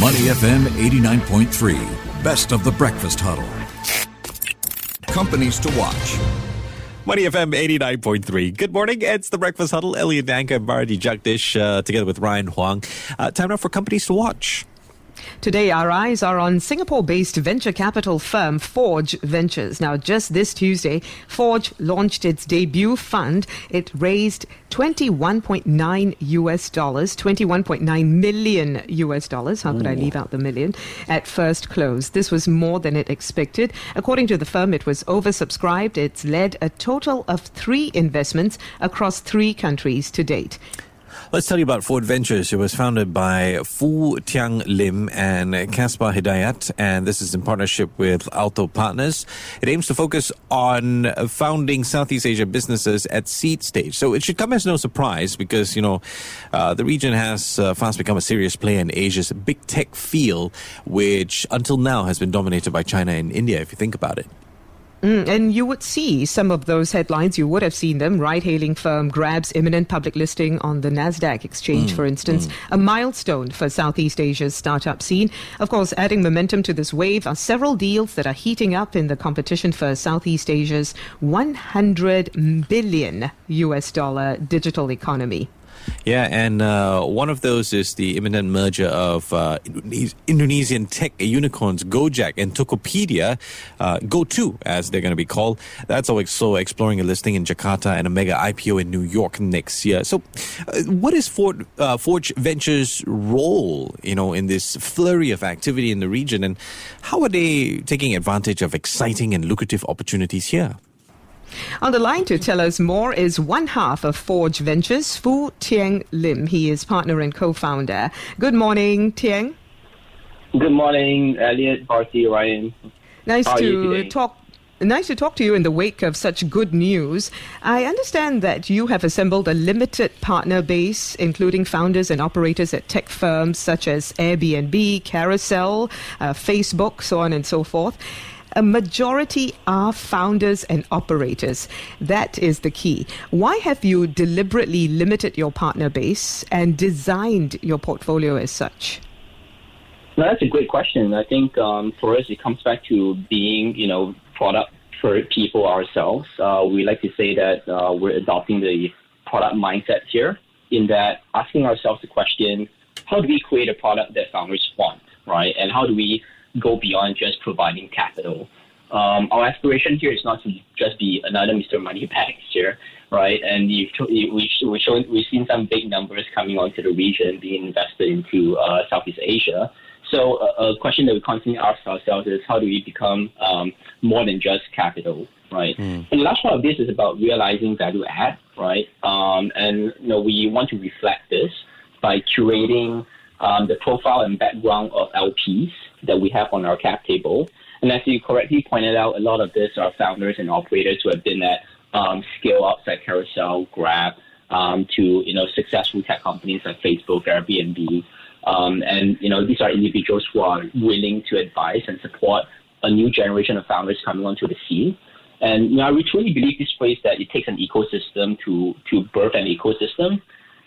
Money FM 89.3, best of the breakfast huddle. Companies to watch. Money FM 89.3. Good morning. It's the Breakfast Huddle. Elliot Danker and Bharati Jagdish uh, together with Ryan Huang. Uh, time now for companies to watch. Today, our eyes are on Singapore based venture capital firm Forge Ventures. Now, just this Tuesday, Forge launched its debut fund. It raised 21.9 US dollars, 21.9 million US dollars. How could Ooh. I leave out the million? At first close. This was more than it expected. According to the firm, it was oversubscribed. It's led a total of three investments across three countries to date. Let's tell you about Forge Ventures. It was founded by Foo Tiang Lim and Caspar Hidayat, and this is in partnership with Alto Partners. It aims to focus on founding Southeast Asia businesses at seed stage. So it should come as no surprise because, you know, uh, the region has uh, fast become a serious player in Asia's big tech field, which until now has been dominated by China and India, if you think about it. Mm, and you would see some of those headlines. You would have seen them. Ride hailing firm Grab's imminent public listing on the NASDAQ exchange, mm, for instance. Mm. A milestone for Southeast Asia's startup scene. Of course, adding momentum to this wave are several deals that are heating up in the competition for Southeast Asia's 100 billion US dollar digital economy. Yeah, and uh, one of those is the imminent merger of uh, Indonesian tech unicorns Gojek and Tokopedia, uh, GoTo as they're going to be called. That's also exploring a listing in Jakarta and a mega IPO in New York next year. So, uh, what is Ford, uh, Forge Ventures' role, you know, in this flurry of activity in the region, and how are they taking advantage of exciting and lucrative opportunities here? On the line to tell us more is one half of Forge Ventures, Foo Tiang Lim. He is partner and co-founder. Good morning, Tiang. Good morning, Elliot, Bharati, Ryan. Nice How to talk Nice to talk to you in the wake of such good news. I understand that you have assembled a limited partner base, including founders and operators at tech firms such as Airbnb, Carousell, uh, Facebook, so on and so forth a majority are founders and operators. That is the key. Why have you deliberately limited your partner base and designed your portfolio as such? No, that's a great question. I think um, for us, it comes back to being, you know, product for people ourselves. Uh, we like to say that uh, we're adopting the product mindset here, in that asking ourselves the question, how do we create a product that founders want, right? And how do we go beyond just providing capital. Um, our aspiration here is not to just be another Mr. Moneybags here, right? And you've, we, we shown, we've seen some big numbers coming onto the region being invested into uh, Southeast Asia. So a, a, question that we constantly ask ourselves is how do we become um, more than just capital, right? Mm. And the last part of this is about realizing value add, right? Um, and you know we want to reflect this by curating um, the profile and background of LPs that we have on our cap table. And as you correctly pointed out, a lot of this are founders and operators who have been at um, scale ups like Carousell, Grab, um, to you know successful tech companies like Facebook, Airbnb, um, and you know these are individuals who are willing to advise and support a new generation of founders coming onto the scene. And you know, I truly believe this phrase that it takes an ecosystem to to birth an ecosystem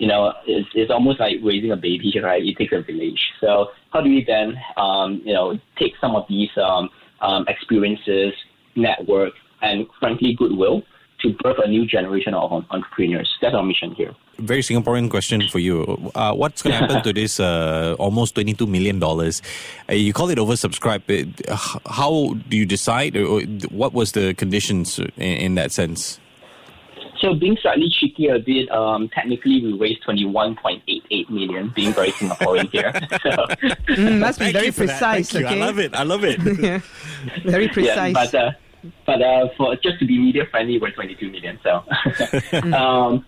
you know, it's, it's almost like raising a baby, right? It takes a village. So how do we then, um, you know, take some of these um, um, experiences, network, and frankly goodwill to birth a new generation of entrepreneurs? That's our mission here. Very Singaporean question for you. Uh, what's going to happen to this uh, almost $22 million? Uh, you call it oversubscribed. How do you decide? What was the conditions in, in that sense? So being slightly cheeky a bit, um, technically we raised 21.88 million, being very Singaporean here. So. Mm, must be very precise, okay? I love it, I love it. yeah. Very precise. Yeah, but uh, but uh, for just to be media friendly, we're 22 million. So, um,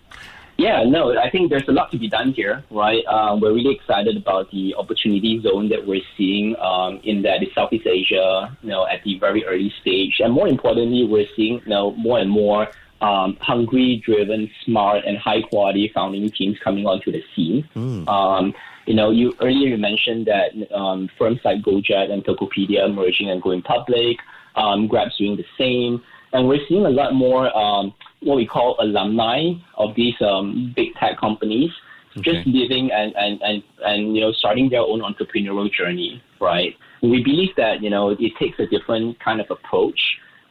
yeah, no, I think there's a lot to be done here, right? Um, we're really excited about the opportunity zone that we're seeing um, in that is Southeast Asia, you know, at the very early stage, and more importantly, we're seeing you know more and more um, hungry, driven, smart, and high quality founding teams coming onto the scene. Mm. Um, you know, you earlier you mentioned that um, firms like Gojek and Tokopedia merging and going public. Um, Grab's doing the same, and we're seeing a lot more um, what we call alumni of these um, big tech companies okay. just living and, and, and, and, you know, starting their own entrepreneurial journey, right? We believe that, you know, it takes a different kind of approach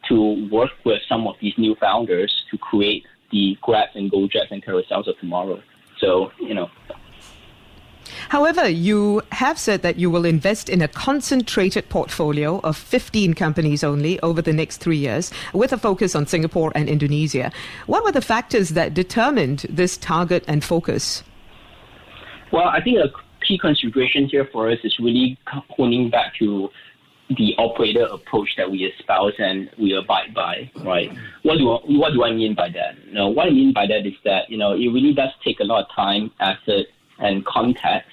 to work with some of these new founders to create the Grabs and Gojeks and Carousells of tomorrow. So, you know, However, you have said that you will invest in a concentrated portfolio of 15 companies only over the next three years, with a focus on Singapore and Indonesia. What were the factors that determined this target and focus? Well, I think a key consideration here for us is really honing back to the operator approach that we espouse and we abide by, right? What do I, what do I mean by that? You know, what I mean by that is that you know it really does take a lot of time, effort, and context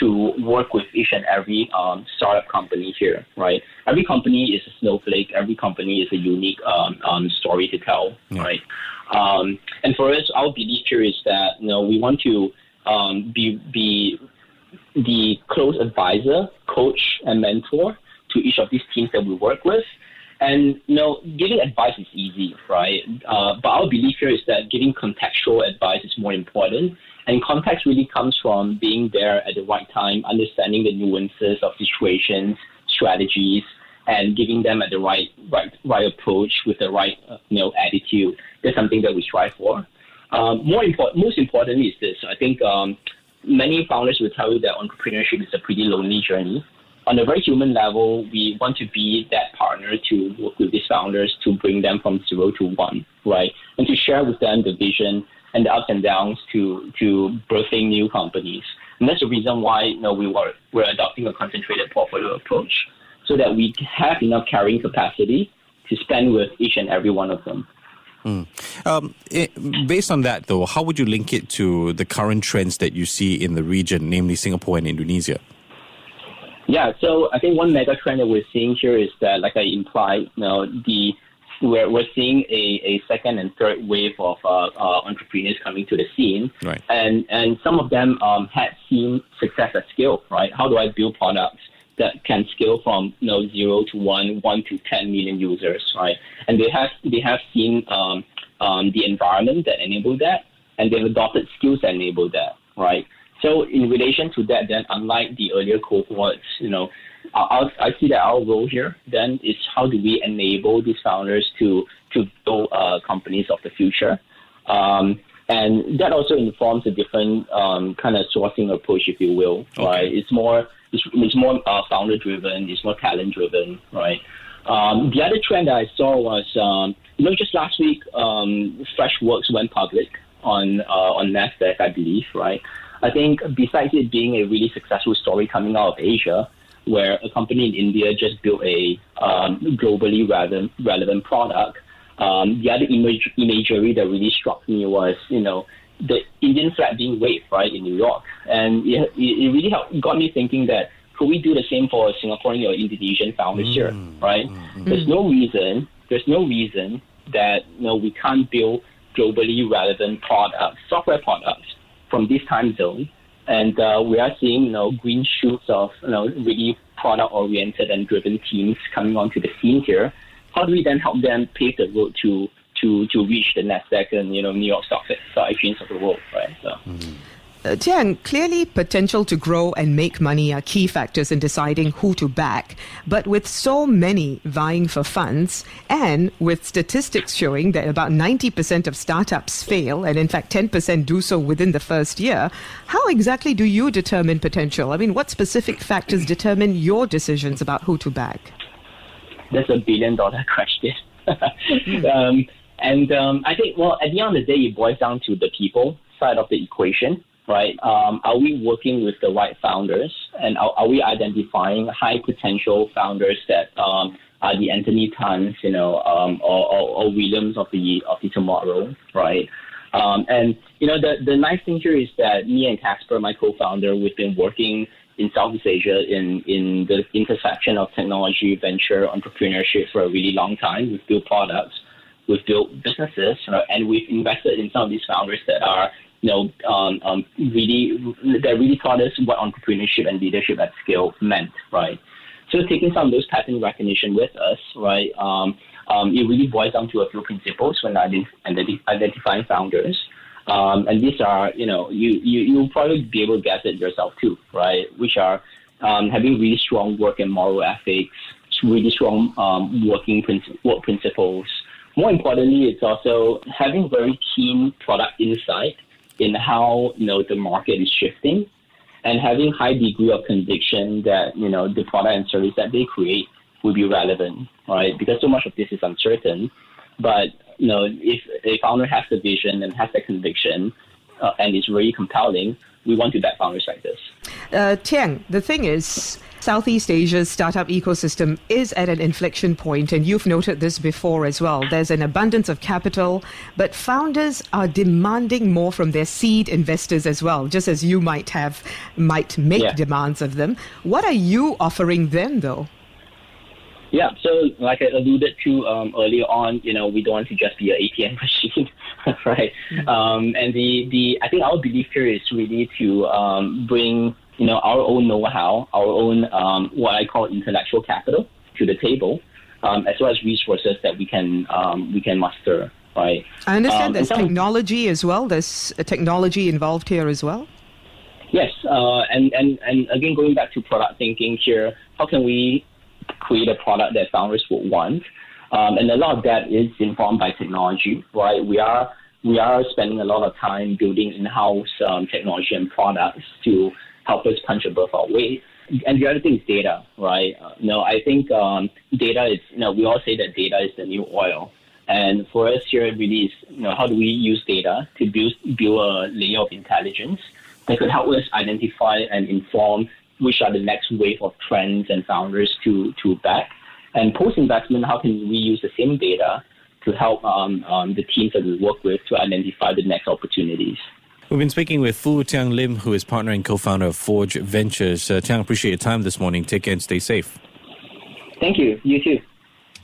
to work with each and every um, startup company here, right? Every company is a snowflake. Every company is a unique um, um, story to tell, yeah. right? Um, and for us, our belief here is that you know we want to um, be be the close advisor, coach, and mentor to each of these teams that we work with. And you know, giving advice is easy, right? Uh, but our belief here is that giving contextual advice is more important. And context really comes from being there at the right time, understanding the nuances of situations, strategies, and giving them at the right right right approach with the right uh, you know attitude. That's something that we strive for. Um, more important, most importantly is this. I think um, many founders will tell you that entrepreneurship is a pretty lonely journey. On a very human level, we want to be that partner to work with these founders to bring them from zero to one, right? And to share with them the vision and the ups and downs to to birthing new companies. And that's the reason why you know we were we're adopting a concentrated portfolio approach so that we have enough carrying capacity to spend with each and every one of them. Mm. Um, it, based on that, though, how would you link it to the current trends that you see in the region, namely Singapore and Indonesia? Yeah, so I think one mega trend that we're seeing here is that, like I implied, you know, the we're, we're seeing a, a second and third wave of uh, uh, entrepreneurs coming to the scene. Right. And, and some of them um, had seen success at scale, right? How do I build products that can scale from you know, zero to one, one to 10 million users, right? And they have, they have seen um, um, the environment that enable that, and they've adopted skills that enable that, right? So in relation to that, then unlike the earlier cohorts, you know, I, I see that our role here then is how do we enable these founders to to build uh, companies of the future. Um, and that also informs a different um, kind of sourcing approach, if you will. Okay. Right? It's more it's, it's more uh, founder driven. It's more talent driven. Right. Um, the other trend that I saw was um, you know just last week, um, Freshworks went public on uh, on Nasdaq, I believe. Right. I think besides it being a really successful story coming out of Asia, where a company in India just built a um, globally relevant, relevant product. Um, the other image, imagery that really struck me was, you know, the Indian flag being waved, right, in New York. And it, it really helped, got me thinking that could we do the same for Singaporean or Indonesian founders mm. here, right? Mm. There's no reason, there's no reason that, you know, we can't build globally relevant products, software products from this time zone and uh, we are seeing you know green shoots of you know really product oriented and driven teams coming onto the scene here. How do we then help them pave the road to to to reach the Nasdaq and you know New York Stock Exchange of the world, right? So. Mm-hmm. Uh, Tian, clearly potential to grow and make money are key factors in deciding who to back. But with so many vying for funds, and with statistics showing that about 90% of startups fail, and in fact 10% do so within the first year, how exactly do you determine potential? I mean, what specific factors determine your decisions about who to back? That's a billion dollar question. um, and um, I think, well, at the end of the day, it boils down to the people side of the equation right? Um, are we working with the right founders, and are, are we identifying high potential founders that um, are the Anthony Tans, you know, um, or, or, or, Williams of the of the tomorrow, right? Um, and you know, the the nice thing here is that me and Casper, my co-founder, we've been working in Southeast Asia in in the intersection of technology, venture, entrepreneurship for a really long time. We've built products, we've built businesses, you know, and we've invested in some of these founders that are you know, um, um, really that really taught us what entrepreneurship and leadership at scale meant, right? So taking some of those pattern recognition with us, right? Um, um, it really boils down to a few principles when identifying founders. Um, and these are, you know, you, you, you'll probably be able to guess it yourself too, right? Which are um, having really strong work and moral ethics, really strong working princi- work principles. More importantly, it's also having very keen product insight in how, you know, the market is shifting and having high degree of conviction that, you know, the product and service that they create will be relevant, right? Because so much of this is uncertain. But you know, if a founder has the vision and has the conviction, uh, and is really compelling, we want to back founders like this. Uh, Tiang, the thing is, Southeast Asia's startup ecosystem is at an inflection point, and you've noted this before as well. There's an abundance of capital, but founders are demanding more from their seed investors as well, just as you might have might make yeah. demands of them. What are you offering them, though? Yeah, so like I alluded to um, earlier on, you know, we don't want to just be an ATM machine, right? Mm-hmm. Um, and the, the I think our belief here is really to um, bring you know our own know-how, our own um, what I call intellectual capital to the table, um, as well as resources that we can um, we can muster, right? I understand there's technology as well. There's technology involved here as well. Yes, uh, and, and, and again, going back to product thinking here, how can we create a product that founders would want. Um, and a lot of that is informed by technology, right? We are we are spending a lot of time building in-house um, technology and products to help us punch above our weight. And the other thing is data, right? Uh, I think um, data is, you know, we all say that data is the new oil. And for us here, it really is, you know, how do we use data to build, build a layer of intelligence that could help us identify and inform which are the next wave of trends and founders to, to back. And post investment, how can we use the same data to help um, um, the teams that we work with to identify the next opportunities? We've been speaking with Foo Tiang Lim, who is partner and co-founder of Forge Ventures. Uh, Tiang, appreciate your time this morning. Take care and stay safe. Thank you. You too.